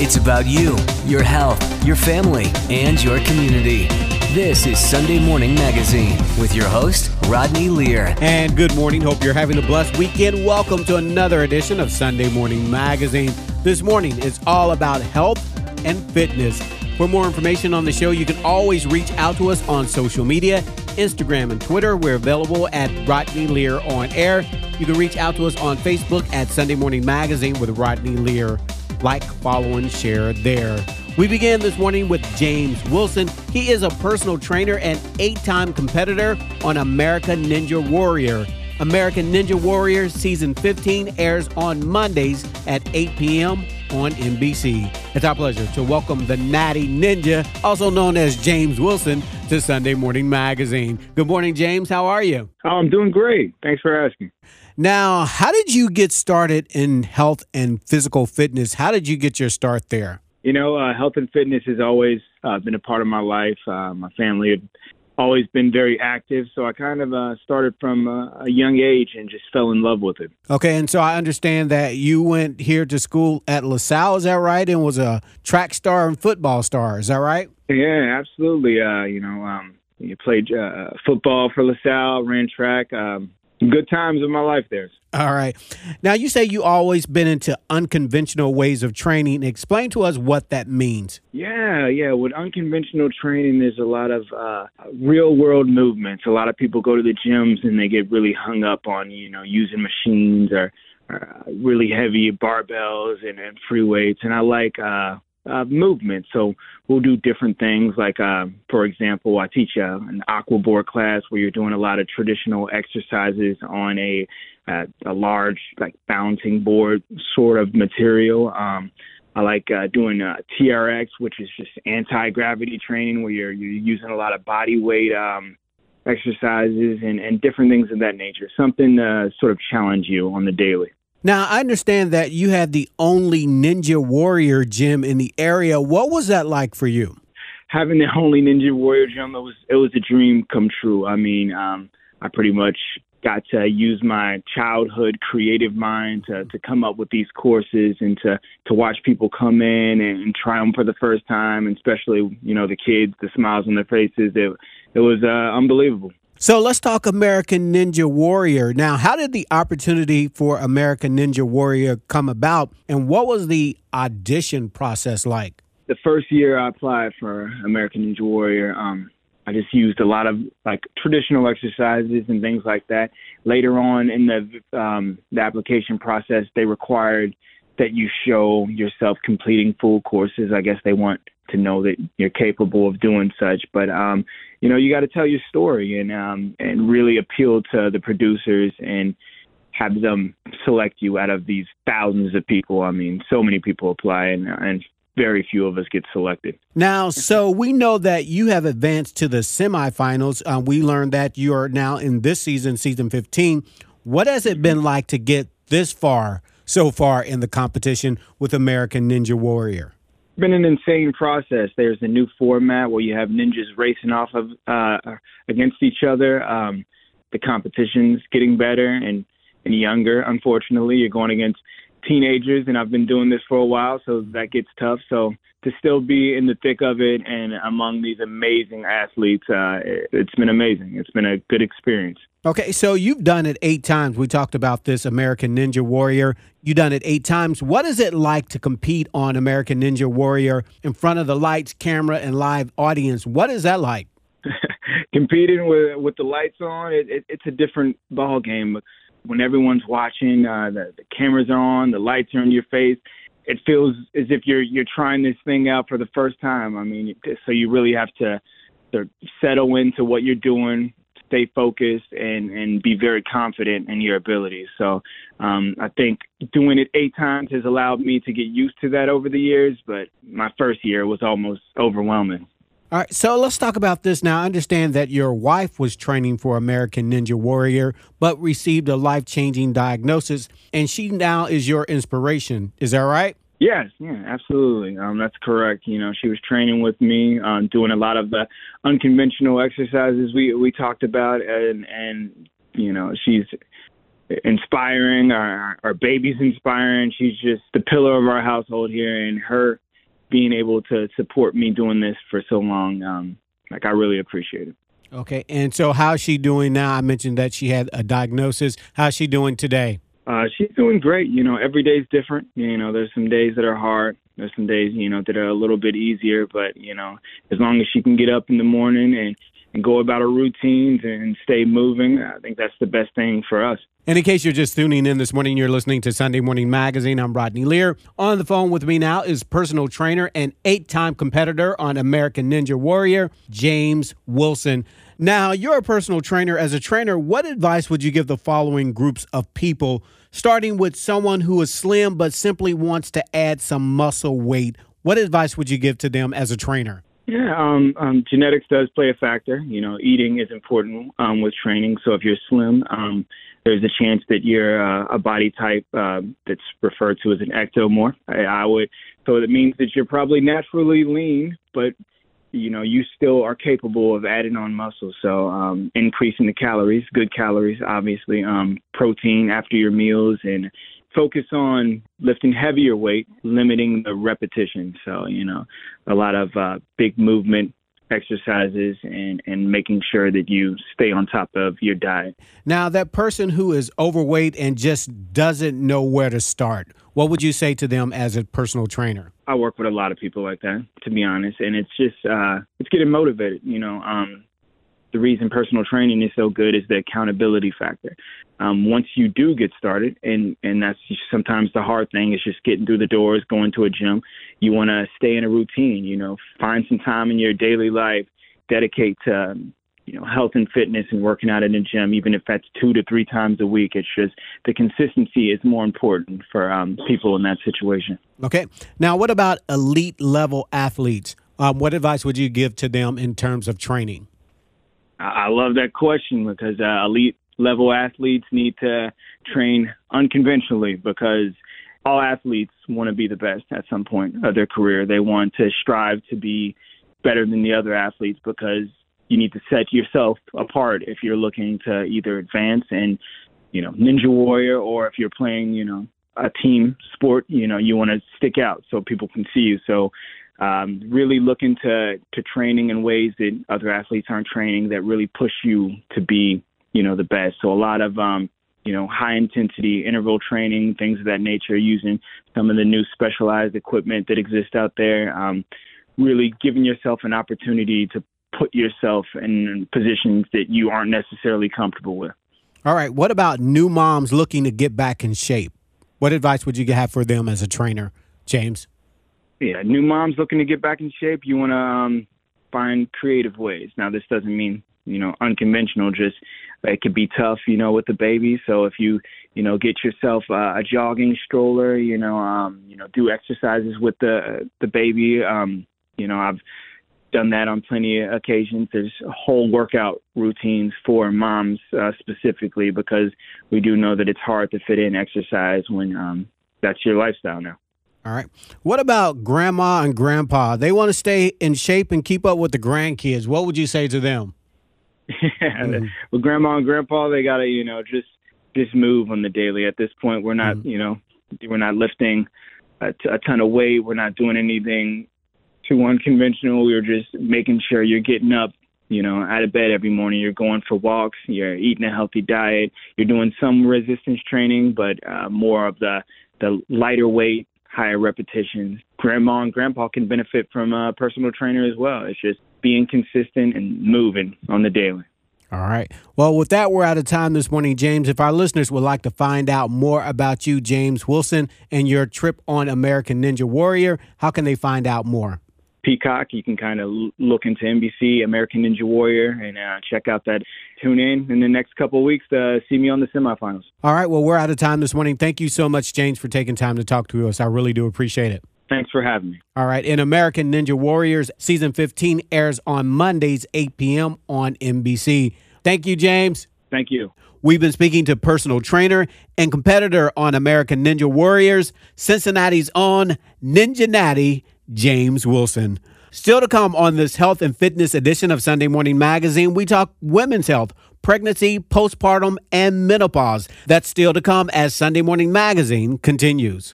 It's about you, your health, your family, and your community. This is Sunday Morning Magazine with your host, Rodney Lear. And good morning. Hope you're having a blessed weekend. Welcome to another edition of Sunday Morning Magazine. This morning is all about health and fitness. For more information on the show, you can always reach out to us on social media Instagram and Twitter. We're available at Rodney Lear on air. You can reach out to us on Facebook at Sunday Morning Magazine with Rodney Lear. Like, follow, and share there. We began this morning with James Wilson. He is a personal trainer and eight time competitor on American Ninja Warrior. American Ninja Warrior Season 15 airs on Mondays at 8 p.m. on NBC. It's our pleasure to welcome the Natty Ninja, also known as James Wilson, to Sunday Morning Magazine. Good morning, James. How are you? Oh, I'm doing great. Thanks for asking. Now, how did you get started in health and physical fitness? How did you get your start there? You know, uh, health and fitness has always uh, been a part of my life. Uh, my family always been very active, so I kind of uh, started from uh, a young age and just fell in love with it. Okay, and so I understand that you went here to school at LaSalle, is that right? And was a track star and football star, is that right? Yeah, absolutely. Uh, you know, um, you played uh, football for LaSalle, ran track. Um, good times of my life there. All right. Now, you say you always been into unconventional ways of training. Explain to us what that means. Yeah, yeah. With unconventional training, there's a lot of uh, real world movements. A lot of people go to the gyms and they get really hung up on, you know, using machines or, or really heavy barbells and, and free weights. And I like uh, uh, movement. So we'll do different things. Like, uh, for example, I teach uh, an aqua board class where you're doing a lot of traditional exercises on a uh, a large like bouncing board sort of material. Um, I like uh, doing uh, TRX, which is just anti gravity training, where you're you're using a lot of body weight um, exercises and and different things of that nature. Something to sort of challenge you on the daily. Now, I understand that you had the only Ninja Warrior gym in the area. What was that like for you? Having the only Ninja Warrior gym, it was it was a dream come true. I mean, um, I pretty much got to use my childhood creative mind to, to come up with these courses and to, to watch people come in and, and try them for the first time, and especially, you know, the kids, the smiles on their faces. It, it was uh, unbelievable. So let's talk American Ninja Warrior. Now, how did the opportunity for American Ninja Warrior come about, and what was the audition process like? The first year I applied for American Ninja Warrior, um, I just used a lot of like traditional exercises and things like that. Later on in the um, the application process, they required that you show yourself completing full courses. I guess they want to know that you're capable of doing such. But um, you know, you got to tell your story and um, and really appeal to the producers and have them select you out of these thousands of people. I mean, so many people apply, and and very few of us get selected. Now, so we know that you have advanced to the semifinals. Uh, we learned that you are now in this season, season 15. What has it been like to get this far so far in the competition with American Ninja Warrior? Been an insane process. There's a new format where you have ninjas racing off of uh, against each other. Um, the competition's getting better and and younger. Unfortunately, you're going against teenagers, and I've been doing this for a while, so that gets tough. So to still be in the thick of it and among these amazing athletes, uh, it's been amazing. It's been a good experience. Okay, so you've done it eight times. We talked about this American Ninja Warrior. You've done it eight times. What is it like to compete on American Ninja Warrior in front of the lights, camera, and live audience? What is that like? Competing with with the lights on, it, it, it's a different ball game when everyone's watching, uh, the, the cameras are on, the lights are in your face. It feels as if you're you're trying this thing out for the first time. I mean, so you really have to sort of settle into what you're doing, stay focused, and and be very confident in your abilities. So um, I think doing it eight times has allowed me to get used to that over the years. But my first year was almost overwhelming. All right, so let's talk about this now. I understand that your wife was training for American Ninja Warrior, but received a life changing diagnosis, and she now is your inspiration. Is that right? Yes, yeah, absolutely. Um, that's correct. You know, she was training with me, um, doing a lot of the unconventional exercises we we talked about, and and you know, she's inspiring. Our our baby's inspiring. She's just the pillar of our household here, and her being able to support me doing this for so long. Um, like I really appreciate it. Okay, and so how's she doing now? I mentioned that she had a diagnosis. How's she doing today? Uh, she's doing great. You know, every day's different. You know, there's some days that are hard. There's some days, you know, that are a little bit easier. But you know, as long as she can get up in the morning and and go about her routines and stay moving, I think that's the best thing for us. And in case you're just tuning in this morning, you're listening to Sunday Morning Magazine. I'm Rodney Lear. On the phone with me now is personal trainer and eight time competitor on American Ninja Warrior, James Wilson. Now, you're a personal trainer. As a trainer, what advice would you give the following groups of people, starting with someone who is slim but simply wants to add some muscle weight? What advice would you give to them as a trainer? Yeah, um, um, genetics does play a factor. You know, eating is important um, with training. So if you're slim, um, there's a chance that you're uh, a body type uh, that's referred to as an ectomorph. I, I would, so it means that you're probably naturally lean, but you know you still are capable of adding on muscle. So um, increasing the calories, good calories, obviously, um, protein after your meals, and focus on lifting heavier weight, limiting the repetition. So, you know, a lot of uh, big movement exercises and, and making sure that you stay on top of your diet. Now, that person who is overweight and just doesn't know where to start, what would you say to them as a personal trainer? I work with a lot of people like that, to be honest, and it's just uh, it's getting motivated. You know, um, the reason personal training is so good is the accountability factor. Um, once you do get started, and and that's sometimes the hard thing is just getting through the doors, going to a gym. You want to stay in a routine. You know, find some time in your daily life, dedicate to um, you know health and fitness and working out in a gym, even if that's two to three times a week. It's just the consistency is more important for um, people in that situation. Okay. Now, what about elite level athletes? Um, what advice would you give to them in terms of training? I love that question because uh, elite level athletes need to train unconventionally because all athletes want to be the best at some point of their career. They want to strive to be better than the other athletes because you need to set yourself apart if you're looking to either advance in, you know, Ninja Warrior or if you're playing, you know, a team sport, you know, you want to stick out so people can see you. So um, really look into to training in ways that other athletes aren't training that really push you to be, you know, the best. So a lot of um, you know, high intensity interval training, things of that nature, using some of the new specialized equipment that exists out there. Um, really giving yourself an opportunity to put yourself in positions that you aren't necessarily comfortable with. All right. What about new moms looking to get back in shape? What advice would you have for them as a trainer, James? Yeah, new moms looking to get back in shape, you want to um, find creative ways. Now, this doesn't mean you know unconventional. Just it could be tough, you know, with the baby. So if you you know get yourself uh, a jogging stroller, you know, um, you know, do exercises with the the baby. Um, you know, I've done that on plenty of occasions. There's whole workout routines for moms uh, specifically because we do know that it's hard to fit in exercise when um, that's your lifestyle now. All right. What about grandma and grandpa? They want to stay in shape and keep up with the grandkids. What would you say to them? mm-hmm. with grandma and grandpa, they gotta, you know, just just move on the daily. At this point, we're not, mm-hmm. you know, we're not lifting a, t- a ton of weight. We're not doing anything too unconventional. We're just making sure you're getting up, you know, out of bed every morning. You're going for walks. You're eating a healthy diet. You're doing some resistance training, but uh, more of the the lighter weight higher repetitions. Grandma and grandpa can benefit from a personal trainer as well. It's just being consistent and moving on the daily. All right. Well, with that, we're out of time this morning, James. If our listeners would like to find out more about you, James Wilson, and your trip on American Ninja Warrior, how can they find out more? Peacock. You can kind of look into NBC, American Ninja Warrior, and uh, check out that. Tune in in the next couple of weeks to see me on the semifinals. All right. Well, we're out of time this morning. Thank you so much, James, for taking time to talk to us. I really do appreciate it. Thanks for having me. All right. In American Ninja Warriors, season 15 airs on Mondays, 8 p.m. on NBC. Thank you, James. Thank you. We've been speaking to personal trainer and competitor on American Ninja Warriors, Cincinnati's own Ninja Natty, James Wilson. Still to come on this health and fitness edition of Sunday Morning Magazine, we talk women's health, pregnancy, postpartum, and menopause. That's still to come as Sunday Morning Magazine continues.